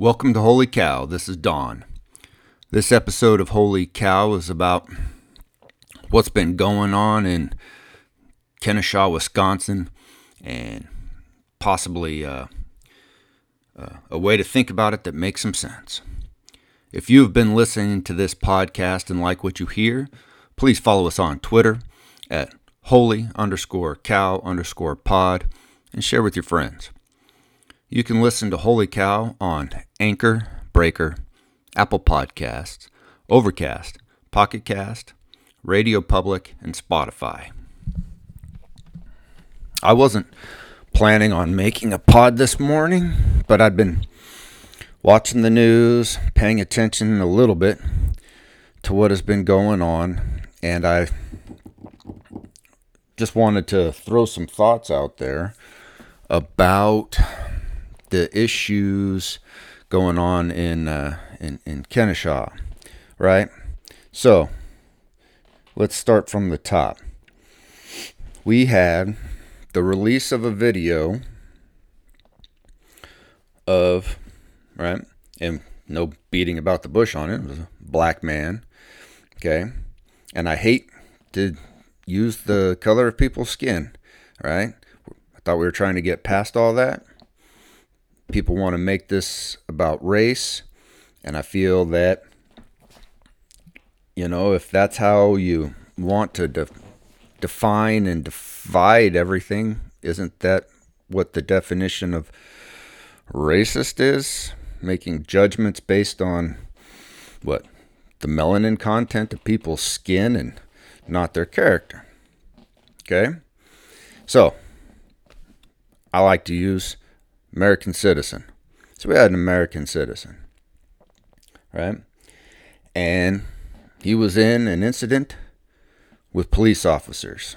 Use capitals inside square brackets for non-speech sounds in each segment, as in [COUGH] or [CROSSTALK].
Welcome to Holy Cow. This is Don. This episode of Holy Cow is about what's been going on in Kenosha, Wisconsin, and possibly uh, uh, a way to think about it that makes some sense. If you have been listening to this podcast and like what you hear, please follow us on Twitter at holy underscore cow underscore pod and share with your friends. You can listen to Holy Cow on Anchor, Breaker, Apple Podcasts, Overcast, Pocket Cast, Radio Public, and Spotify. I wasn't planning on making a pod this morning, but I'd been watching the news, paying attention a little bit to what has been going on, and I just wanted to throw some thoughts out there about the issues going on in uh, in in Kenosha, right? So let's start from the top. We had the release of a video of right, and no beating about the bush on it. It was a black man, okay, and I hate to use the color of people's skin, right? I thought we were trying to get past all that people want to make this about race, and I feel that you know if that's how you want to de- define and divide everything, isn't that what the definition of racist is? Making judgments based on what the melanin content of people's skin and not their character. Okay? So, I like to use American citizen. So we had an American citizen, right? And he was in an incident with police officers.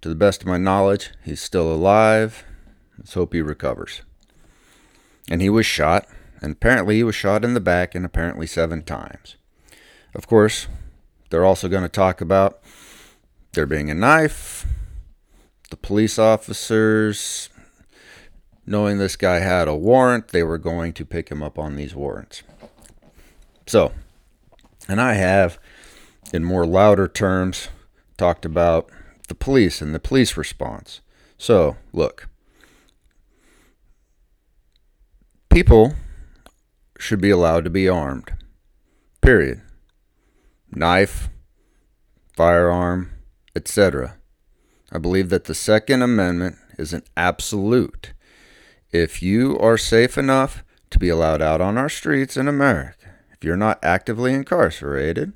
To the best of my knowledge, he's still alive. Let's hope he recovers. And he was shot, and apparently he was shot in the back, and apparently seven times. Of course, they're also going to talk about there being a knife, the police officers knowing this guy had a warrant, they were going to pick him up on these warrants. So, and I have, in more louder terms, talked about the police and the police response. So, look, people should be allowed to be armed. Period. Knife, firearm, etc. I believe that the Second Amendment is an absolute if you are safe enough to be allowed out on our streets in America, if you're not actively incarcerated,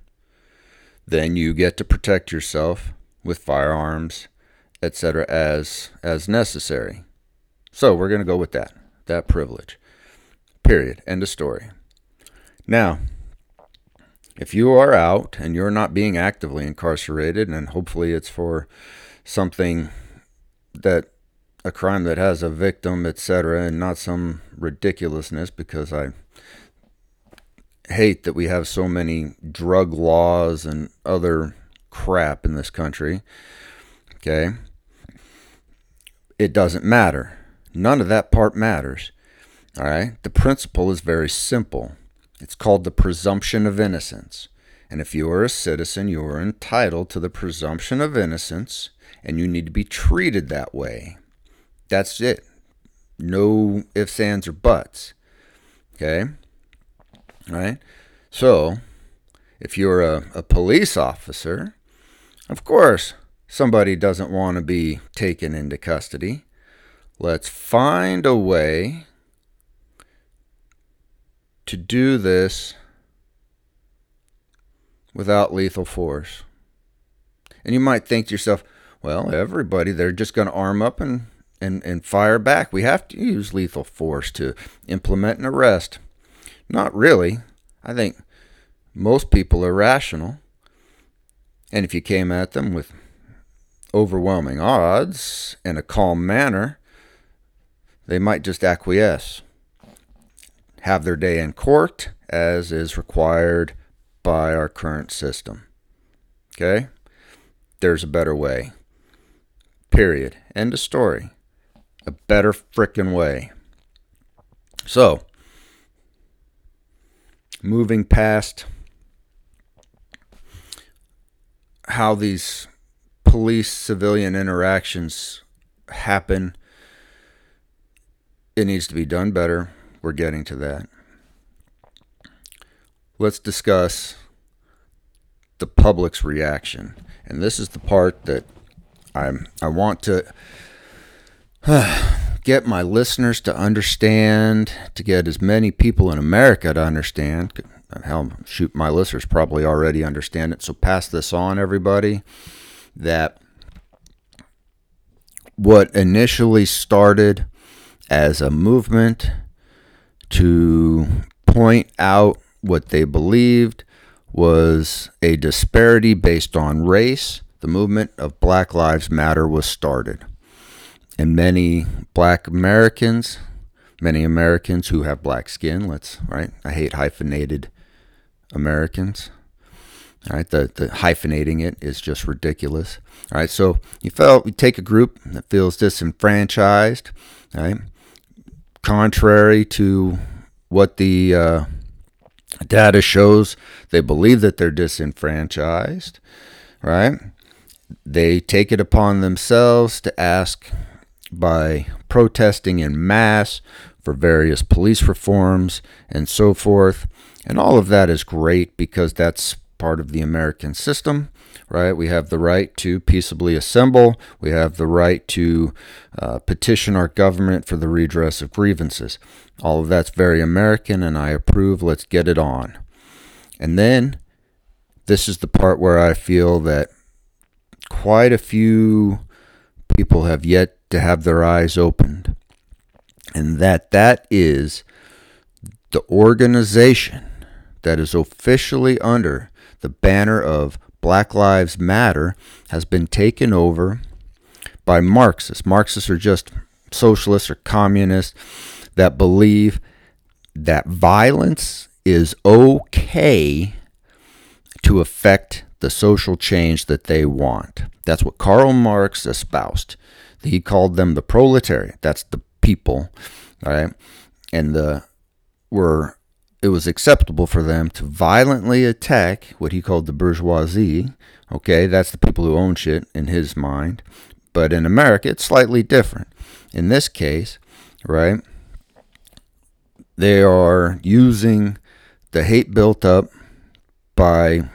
then you get to protect yourself with firearms, etc. as as necessary. So we're going to go with that. That privilege. Period. End of story. Now, if you are out and you're not being actively incarcerated and hopefully it's for something that a crime that has a victim, etc., and not some ridiculousness because I hate that we have so many drug laws and other crap in this country. Okay? It doesn't matter. None of that part matters. All right? The principle is very simple. It's called the presumption of innocence. And if you are a citizen, you are entitled to the presumption of innocence, and you need to be treated that way. That's it. No ifs, ands, or buts. Okay? All right? So, if you're a, a police officer, of course, somebody doesn't want to be taken into custody. Let's find a way to do this without lethal force. And you might think to yourself, well, everybody, they're just going to arm up and and, and fire back. We have to use lethal force to implement an arrest. Not really. I think most people are rational. And if you came at them with overwhelming odds in a calm manner, they might just acquiesce, have their day in court as is required by our current system. Okay? There's a better way. Period. End of story a better frickin' way. So, moving past how these police civilian interactions happen. It needs to be done better. We're getting to that. Let's discuss the public's reaction. And this is the part that I'm I want to [SIGHS] get my listeners to understand, to get as many people in America to understand. Hell, shoot, my listeners probably already understand it. So pass this on, everybody. That what initially started as a movement to point out what they believed was a disparity based on race. The movement of Black Lives Matter was started. And many black Americans, many Americans who have black skin, let's, right? I hate hyphenated Americans. All right, the, the hyphenating it is just ridiculous. All right, so you felt you take a group that feels disenfranchised, right? Contrary to what the uh, data shows, they believe that they're disenfranchised, right? They take it upon themselves to ask by protesting in mass for various police reforms and so forth. And all of that is great because that's part of the American system, right? We have the right to peaceably assemble. We have the right to uh, petition our government for the redress of grievances. All of that's very American, and I approve. Let's get it on. And then this is the part where I feel that quite a few people have yet to have their eyes opened, and that that is the organization that is officially under the banner of Black Lives Matter has been taken over by Marxists. Marxists are just socialists or communists that believe that violence is okay to affect the social change that they want. That's what Karl Marx espoused. He called them the proletariat. That's the people, right? And the were it was acceptable for them to violently attack what he called the bourgeoisie. Okay, that's the people who own shit in his mind. But in America, it's slightly different. In this case, right, they are using the hate built up by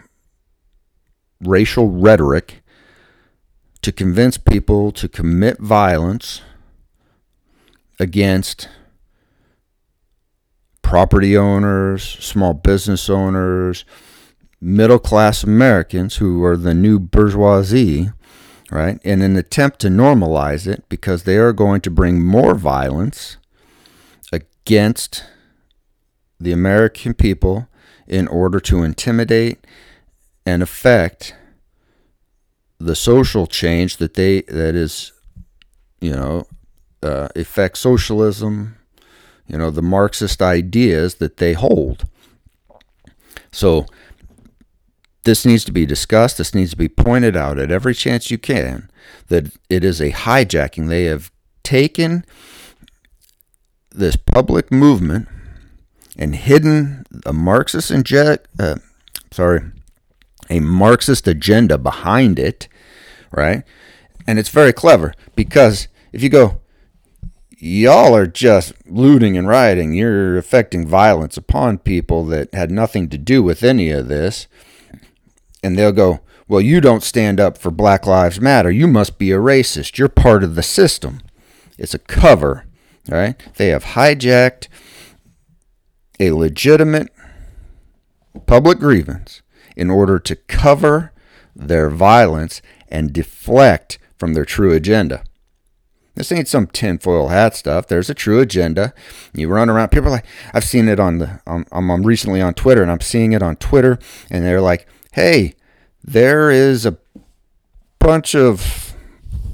racial rhetoric to convince people to commit violence against property owners, small business owners, middle class Americans who are the new bourgeoisie, right? In an attempt to normalize it because they are going to bring more violence against the American people in order to intimidate and affect the social change that they that is you know uh, affect socialism you know, the Marxist ideas that they hold. So this needs to be discussed. This needs to be pointed out at every chance you can that it is a hijacking. They have taken this public movement and hidden a Marxist inject, uh, sorry, a Marxist agenda behind it, right? And it's very clever because if you go, y'all are just looting and rioting. You're affecting violence upon people that had nothing to do with any of this. And they'll go, Well, you don't stand up for Black Lives Matter. You must be a racist. You're part of the system. It's a cover, right? They have hijacked a legitimate public grievance in order to cover their violence and deflect from their true agenda. This ain't some tinfoil hat stuff. There's a true agenda. You run around. People are like I've seen it on the. I'm, I'm recently on Twitter, and I'm seeing it on Twitter, and they're like, "Hey, there is a bunch of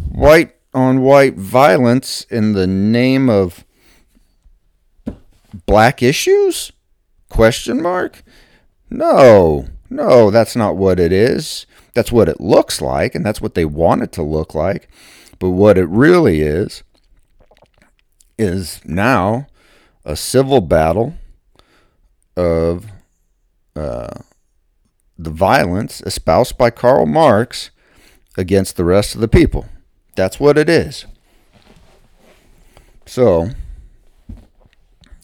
white on white violence in the name of black issues?" Question mark. No, no, that's not what it is. That's what it looks like, and that's what they want it to look like. But what it really is, is now a civil battle of uh, the violence espoused by Karl Marx against the rest of the people. That's what it is. So,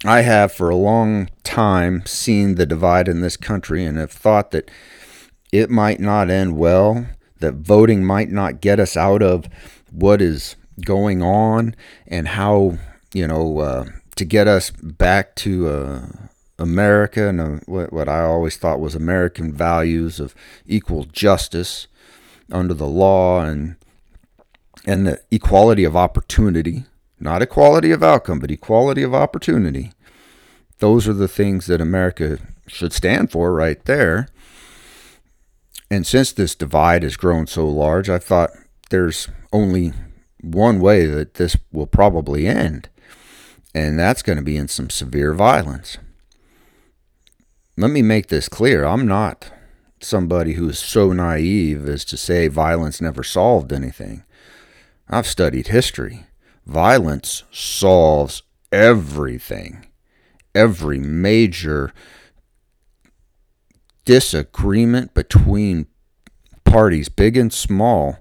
I have for a long time seen the divide in this country and have thought that it might not end well, that voting might not get us out of what is going on and how, you know, uh, to get us back to uh, America and uh, what, what I always thought was American values of equal justice under the law and and the equality of opportunity, not equality of outcome, but equality of opportunity. Those are the things that America should stand for right there. And since this divide has grown so large, I thought there's only one way that this will probably end, and that's going to be in some severe violence. Let me make this clear. I'm not somebody who is so naive as to say violence never solved anything. I've studied history. Violence solves everything. Every major disagreement between parties, big and small,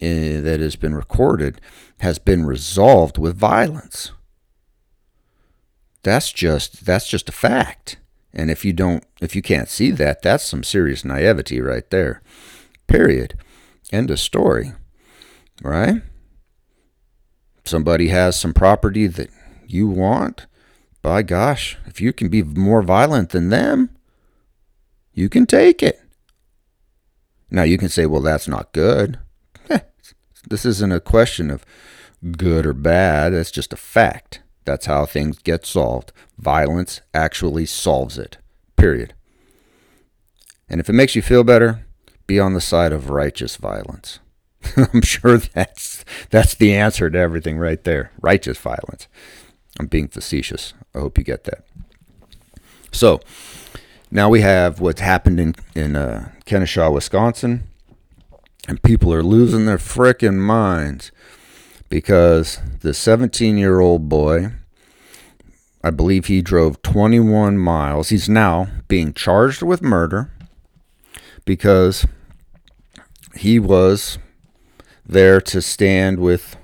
uh, that has been recorded has been resolved with violence. That's just that's just a fact. And if you don't, if you can't see that, that's some serious naivety right there. Period. End of story. Right? Somebody has some property that you want. By gosh, if you can be more violent than them, you can take it. Now you can say, well, that's not good. [LAUGHS] this isn't a question of good or bad. It's just a fact. That's how things get solved. Violence actually solves it. Period. And if it makes you feel better, be on the side of righteous violence. [LAUGHS] I'm sure that's that's the answer to everything right there. Righteous violence. I'm being facetious. I hope you get that. So now we have what's happened in in uh, Kenosha, Wisconsin, and people are losing their frickin' minds because the 17 year old boy, I believe he drove 21 miles. He's now being charged with murder because he was there to stand with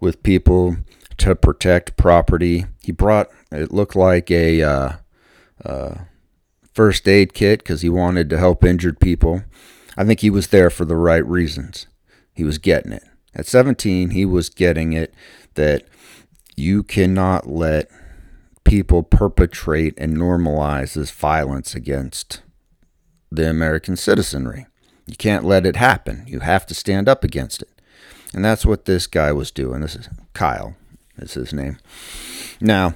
with people to protect property. He brought it looked like a uh, uh, first aid kit because he wanted to help injured people. I think he was there for the right reasons. He was getting it. At 17, he was getting it that you cannot let people perpetrate and normalize this violence against the American citizenry. You can't let it happen. You have to stand up against it. And that's what this guy was doing. This is Kyle, is his name. Now,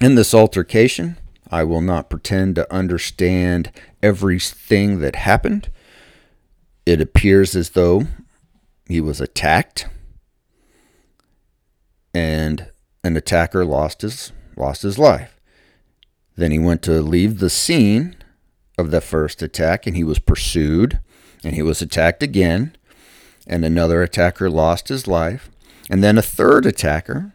in this altercation, I will not pretend to understand everything that happened. It appears as though he was attacked and an attacker lost his lost his life. Then he went to leave the scene of the first attack and he was pursued and he was attacked again and another attacker lost his life and then a third attacker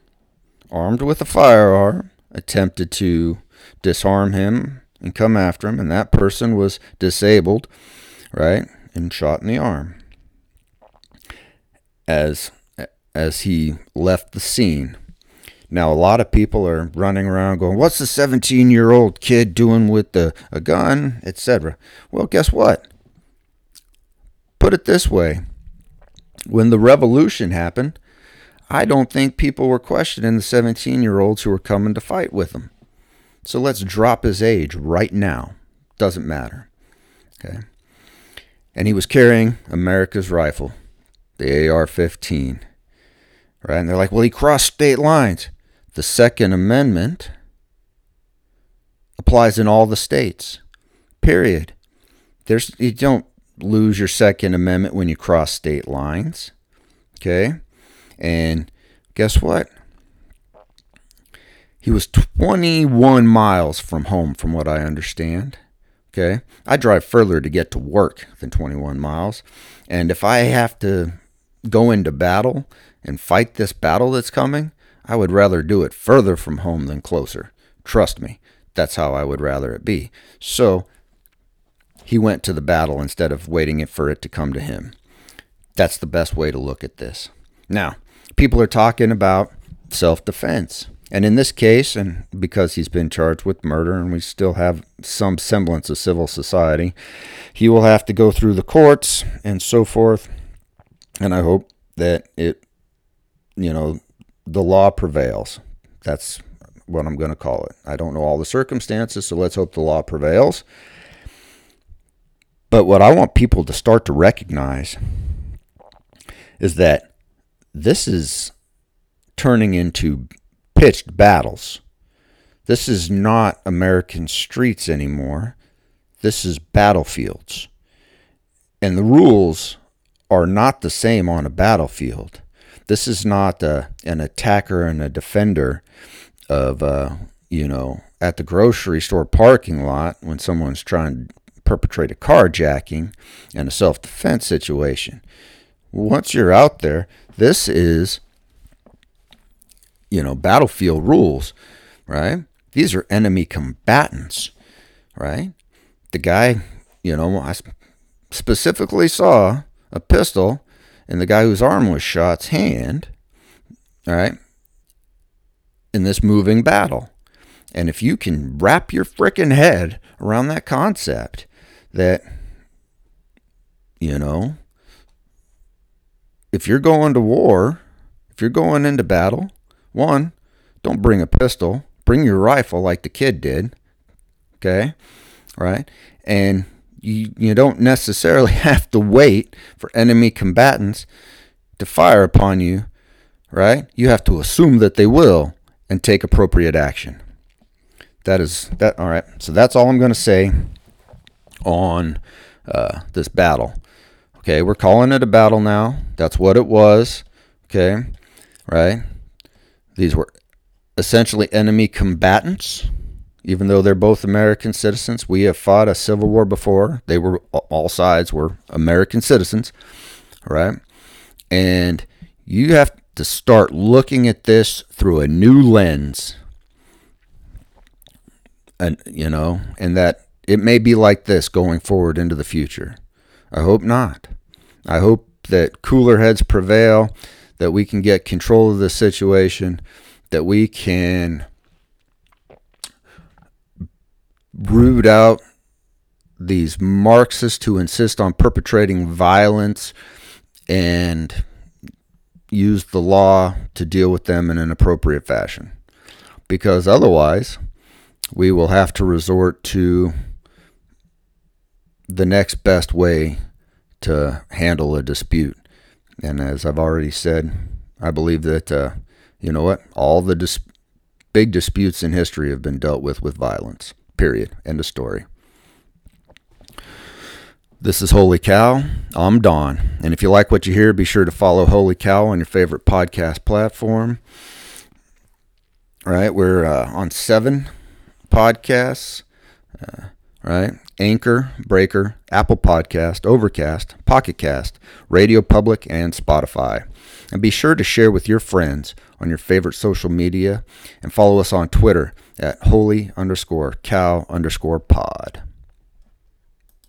armed with a firearm attempted to disarm him and come after him and that person was disabled right and shot in the arm as as he left the scene. Now a lot of people are running around going, "What's the 17-year-old kid doing with the a gun, etc." Well, guess what? Put it this way. When the revolution happened, I don't think people were questioning the 17-year-olds who were coming to fight with them. So let's drop his age right now. Doesn't matter. Okay. And he was carrying America's rifle the AR 15. Right? And they're like, well, he crossed state lines. The Second Amendment applies in all the states. Period. There's you don't lose your Second Amendment when you cross state lines. Okay? And guess what? He was 21 miles from home, from what I understand. Okay? I drive further to get to work than 21 miles. And if I have to go into battle and fight this battle that's coming, I would rather do it further from home than closer. Trust me, that's how I would rather it be. So he went to the battle instead of waiting for it to come to him. That's the best way to look at this. Now, people are talking about self defense. And in this case, and because he's been charged with murder and we still have some semblance of civil society, he will have to go through the courts and so forth. And I hope that it, you know, the law prevails. That's what I'm going to call it. I don't know all the circumstances, so let's hope the law prevails. But what I want people to start to recognize is that this is turning into pitched battles. This is not American streets anymore. This is battlefields. And the rules are not the same on a battlefield. This is not a, an attacker and a defender of, uh, you know, at the grocery store parking lot when someone's trying to perpetrate a carjacking and a self defense situation. Once you're out there, this is you know, battlefield rules, right? These are enemy combatants, right? The guy, you know, I specifically saw a pistol in the guy whose arm was shot's hand, right, in this moving battle. And if you can wrap your freaking head around that concept that, you know, if you're going to war, if you're going into battle, one, don't bring a pistol. Bring your rifle like the kid did. Okay? Right? And you, you don't necessarily [LAUGHS] have to wait for enemy combatants to fire upon you. Right? You have to assume that they will and take appropriate action. That is that. All right. So that's all I'm going to say on uh, this battle. Okay, we're calling it a battle now. That's what it was. Okay, right? These were essentially enemy combatants, even though they're both American citizens. We have fought a civil war before. They were all sides were American citizens, right? And you have to start looking at this through a new lens. And you know, and that it may be like this going forward into the future. I hope not. I hope that cooler heads prevail that we can get control of the situation, that we can root out these Marxists who insist on perpetrating violence and use the law to deal with them in an appropriate fashion. Because otherwise, we will have to resort to the next best way to handle a dispute. And as I've already said, I believe that, uh, you know what, all the dis- big disputes in history have been dealt with with violence. Period. End of story. This is Holy Cow. I'm Don. And if you like what you hear, be sure to follow Holy Cow on your favorite podcast platform. All right, we're uh, on seven podcasts. Uh, right? Anchor, Breaker, Apple Podcast, Overcast, Pocket Cast, Radio Public, and Spotify. And be sure to share with your friends on your favorite social media and follow us on Twitter at holy underscore cow underscore pod.